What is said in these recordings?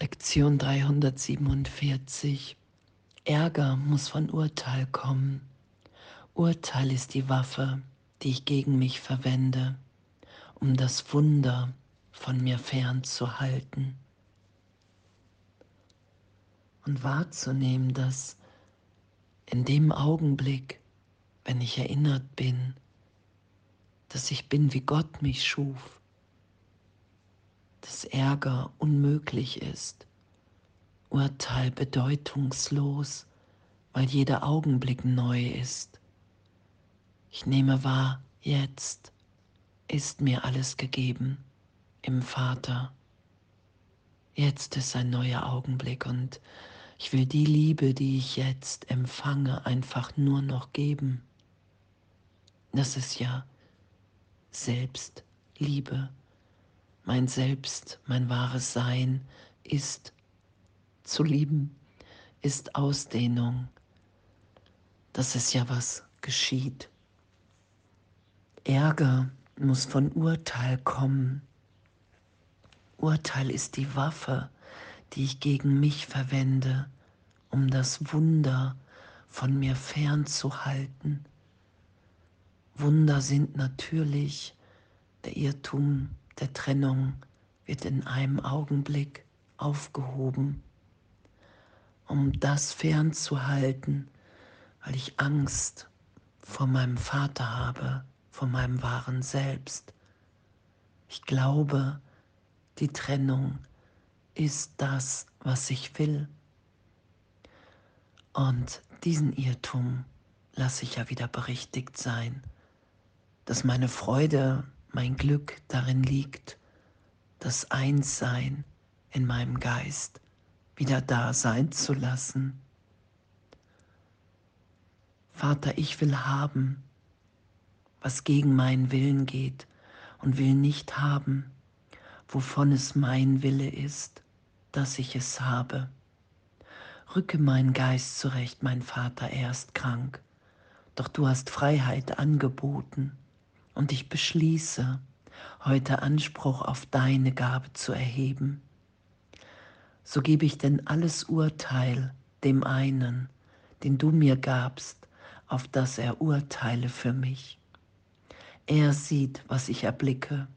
Lektion 347. Ärger muss von Urteil kommen. Urteil ist die Waffe, die ich gegen mich verwende, um das Wunder von mir fernzuhalten. Und wahrzunehmen, dass in dem Augenblick, wenn ich erinnert bin, dass ich bin, wie Gott mich schuf, dass Ärger unmöglich ist, Urteil bedeutungslos, weil jeder Augenblick neu ist. Ich nehme wahr, jetzt ist mir alles gegeben im Vater. Jetzt ist ein neuer Augenblick und ich will die Liebe, die ich jetzt empfange, einfach nur noch geben. Das ist ja Selbstliebe mein Selbst, mein wahres Sein ist zu lieben, ist Ausdehnung. Das ist ja was geschieht. Ärger muss von Urteil kommen. Urteil ist die Waffe, die ich gegen mich verwende, um das Wunder von mir fernzuhalten. Wunder sind natürlich der Irrtum der Trennung wird in einem Augenblick aufgehoben, um das fernzuhalten, weil ich Angst vor meinem Vater habe, vor meinem wahren Selbst. Ich glaube, die Trennung ist das, was ich will. Und diesen Irrtum lasse ich ja wieder berichtigt sein, dass meine Freude mein Glück darin liegt, das Einssein in meinem Geist wieder da sein zu lassen. Vater, ich will haben, was gegen meinen Willen geht und will nicht haben, wovon es mein Wille ist, dass ich es habe. Rücke meinen Geist zurecht, mein Vater, er ist krank, doch du hast Freiheit angeboten und ich beschließe, heute Anspruch auf deine Gabe zu erheben. So gebe ich denn alles Urteil dem einen, den du mir gabst, auf das er urteile für mich. Er sieht, was ich erblicke,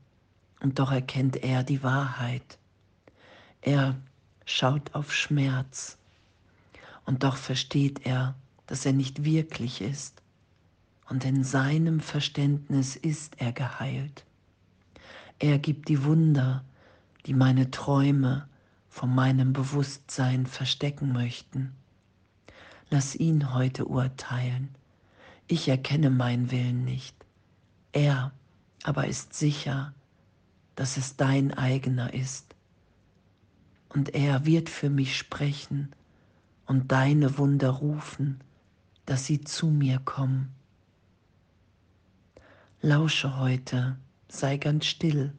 und doch erkennt er die Wahrheit. Er schaut auf Schmerz, und doch versteht er, dass er nicht wirklich ist, und in seinem Verständnis ist er geheilt. Er gibt die Wunder, die meine Träume von meinem Bewusstsein verstecken möchten. Lass ihn heute urteilen. Ich erkenne meinen Willen nicht. Er aber ist sicher, dass es dein eigener ist. Und er wird für mich sprechen und deine Wunder rufen, dass sie zu mir kommen. Lausche heute, sei ganz still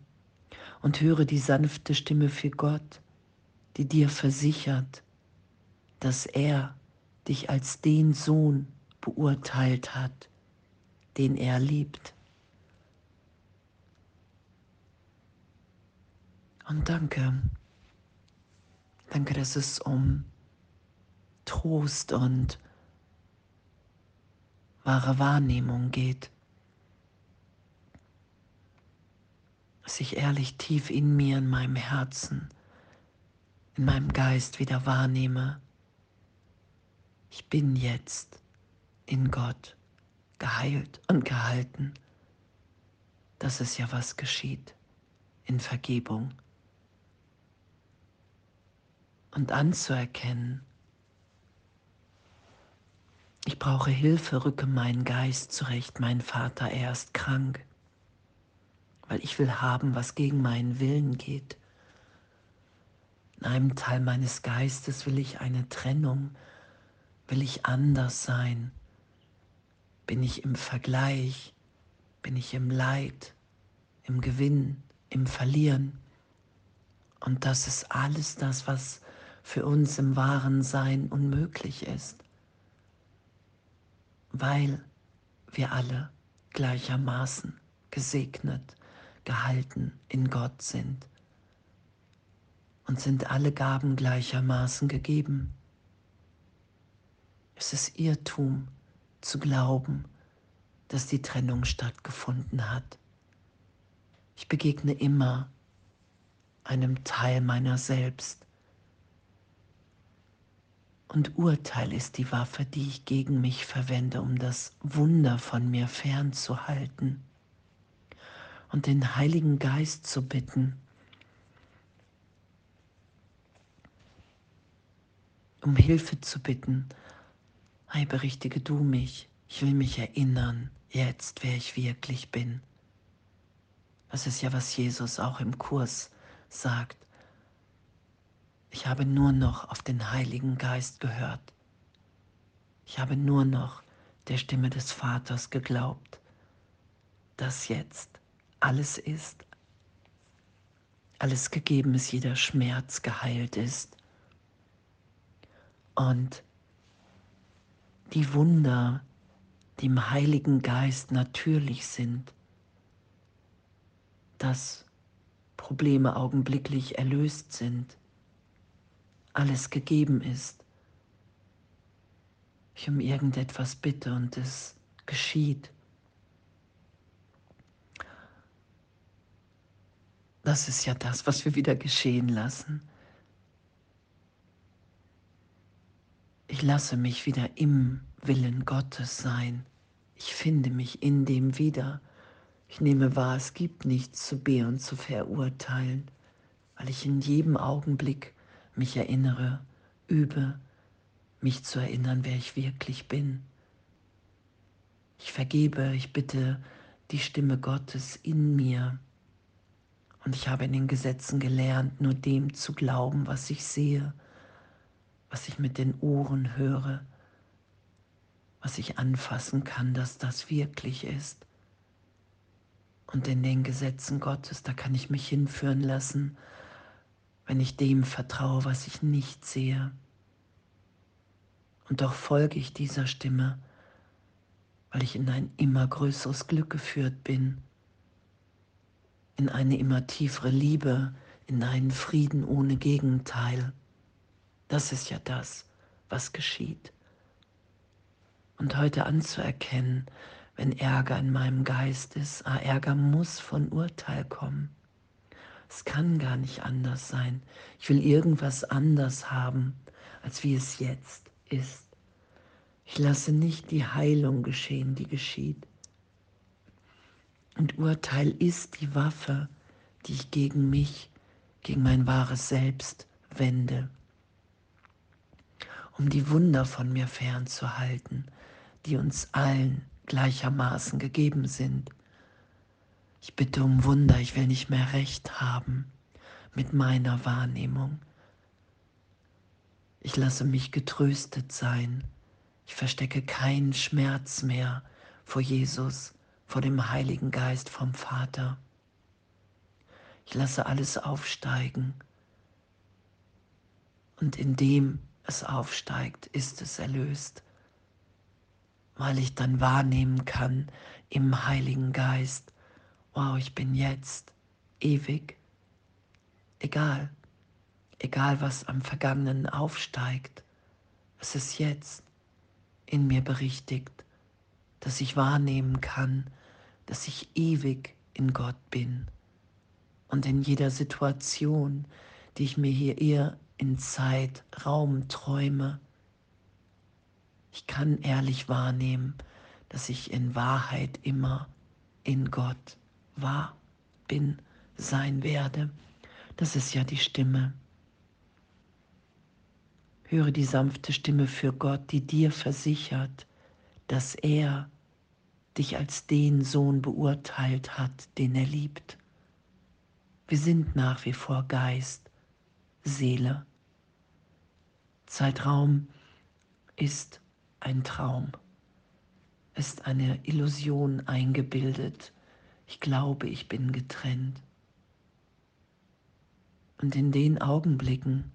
und höre die sanfte Stimme für Gott, die dir versichert, dass er dich als den Sohn beurteilt hat, den er liebt. Und danke, danke, dass es um Trost und wahre Wahrnehmung geht. Dass ich ehrlich tief in mir, in meinem Herzen, in meinem Geist wieder wahrnehme, ich bin jetzt in Gott geheilt und gehalten. Das ist ja was geschieht in Vergebung. Und anzuerkennen, ich brauche Hilfe, rücke meinen Geist zurecht, mein Vater, er ist krank weil ich will haben, was gegen meinen Willen geht. In einem Teil meines Geistes will ich eine Trennung, will ich anders sein. Bin ich im Vergleich, bin ich im Leid, im Gewinn, im Verlieren. Und das ist alles das, was für uns im wahren Sein unmöglich ist, weil wir alle gleichermaßen gesegnet gehalten in Gott sind. und sind alle Gaben gleichermaßen gegeben. Es ist Irrtum zu glauben, dass die Trennung stattgefunden hat. Ich begegne immer einem Teil meiner selbst. Und Urteil ist die Waffe, die ich gegen mich verwende, um das Wunder von mir fernzuhalten und den Heiligen Geist zu bitten, um Hilfe zu bitten. Ei, berichtige du mich, ich will mich erinnern, jetzt, wer ich wirklich bin. Das ist ja, was Jesus auch im Kurs sagt. Ich habe nur noch auf den Heiligen Geist gehört. Ich habe nur noch der Stimme des Vaters geglaubt, dass jetzt alles ist, alles gegeben ist, jeder Schmerz geheilt ist. Und die Wunder, die im Heiligen Geist natürlich sind, dass Probleme augenblicklich erlöst sind, alles gegeben ist. Ich um irgendetwas bitte und es geschieht. Das ist ja das, was wir wieder geschehen lassen. Ich lasse mich wieder im Willen Gottes sein. Ich finde mich in dem wieder. Ich nehme wahr, es gibt nichts zu be und zu verurteilen, weil ich in jedem Augenblick mich erinnere, übe, mich zu erinnern, wer ich wirklich bin. Ich vergebe, ich bitte die Stimme Gottes in mir. Und ich habe in den Gesetzen gelernt, nur dem zu glauben, was ich sehe, was ich mit den Ohren höre, was ich anfassen kann, dass das wirklich ist. Und in den Gesetzen Gottes, da kann ich mich hinführen lassen, wenn ich dem vertraue, was ich nicht sehe. Und doch folge ich dieser Stimme, weil ich in ein immer größeres Glück geführt bin, in eine immer tiefere Liebe, in einen Frieden ohne Gegenteil. Das ist ja das, was geschieht und heute anzuerkennen, wenn Ärger in meinem Geist ist, ah, Ärger muss von Urteil kommen. Es kann gar nicht anders sein. Ich will irgendwas anders haben, als wie es jetzt ist. Ich lasse nicht die Heilung geschehen, die geschieht. Und Urteil ist die Waffe, die ich gegen mich, gegen mein wahres Selbst wende, um die Wunder von mir fernzuhalten, die uns allen gleichermaßen gegeben sind. Ich bitte um Wunder, ich will nicht mehr recht haben mit meiner Wahrnehmung. Ich lasse mich getröstet sein. Ich verstecke keinen Schmerz mehr vor Jesus, vor dem Heiligen Geist vom Vater. Ich lasse alles aufsteigen. Und indem es aufsteigt, ist es erlöst weil ich dann wahrnehmen kann im Heiligen Geist, wow, ich bin jetzt ewig, egal, egal was am Vergangenen aufsteigt, es ist jetzt in mir berichtigt, dass ich wahrnehmen kann, dass ich ewig in Gott bin und in jeder Situation, die ich mir hier eher in Zeit, Raum träume, ich kann ehrlich wahrnehmen, dass ich in Wahrheit immer in Gott war, bin, sein werde. Das ist ja die Stimme. Höre die sanfte Stimme für Gott, die dir versichert, dass er dich als den Sohn beurteilt hat, den er liebt. Wir sind nach wie vor Geist, Seele. Zeitraum ist ein Traum, ist eine Illusion eingebildet. Ich glaube, ich bin getrennt. Und in den Augenblicken,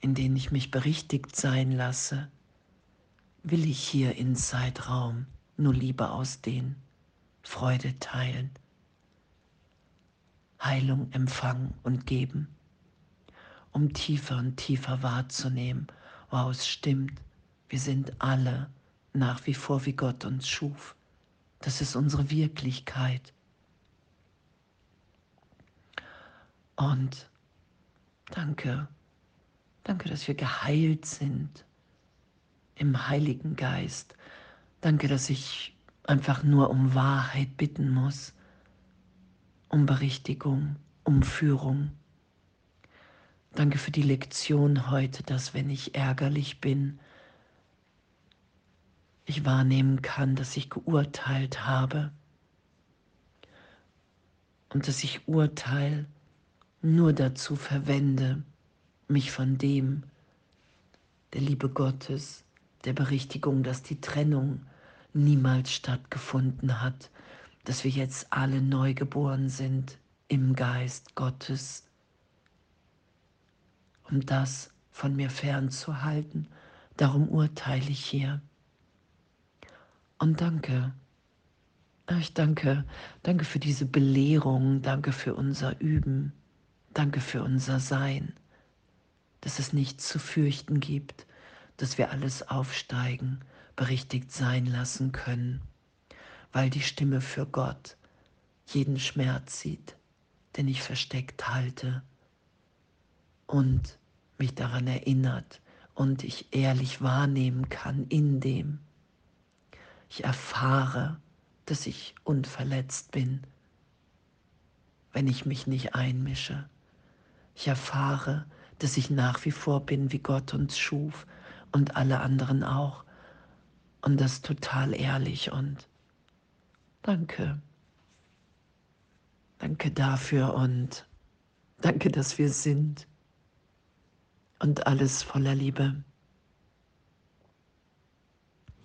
in denen ich mich berichtigt sein lasse, will ich hier in Zeitraum nur Liebe ausdehnen, Freude teilen, Heilung empfangen und geben. um tiefer und tiefer wahrzunehmen, wow, es stimmt, wir sind alle nach wie vor, wie Gott uns schuf. Das ist unsere Wirklichkeit. Und danke, danke, dass wir geheilt sind im Heiligen Geist. Danke, dass ich einfach nur um Wahrheit bitten muss, um Berichtigung, um Führung. Danke für die Lektion heute, dass wenn ich ärgerlich bin, ich wahrnehmen kann, dass ich geurteilt habe und dass ich Urteil nur dazu verwende, mich von dem, der Liebe Gottes, der Berichtigung, dass die Trennung niemals stattgefunden hat, dass wir jetzt alle neu geboren sind im Geist Gottes, um das von mir fernzuhalten. Darum urteile ich hier. Und danke. Ich danke, danke für diese Belehrung, danke für unser Üben, danke für unser Sein, dass es nichts zu fürchten gibt, dass wir alles aufsteigen, berichtigt sein lassen können, weil die Stimme für Gott jeden Schmerz sieht, den ich versteckt halte und mich daran erinnert und ich ehrlich wahrnehmen kann in dem, ich erfahre, dass ich unverletzt bin, wenn ich mich nicht einmische. Ich erfahre, dass ich nach wie vor bin, wie Gott uns schuf und alle anderen auch. Und das total ehrlich und danke. Danke dafür und danke, dass wir sind und alles voller Liebe.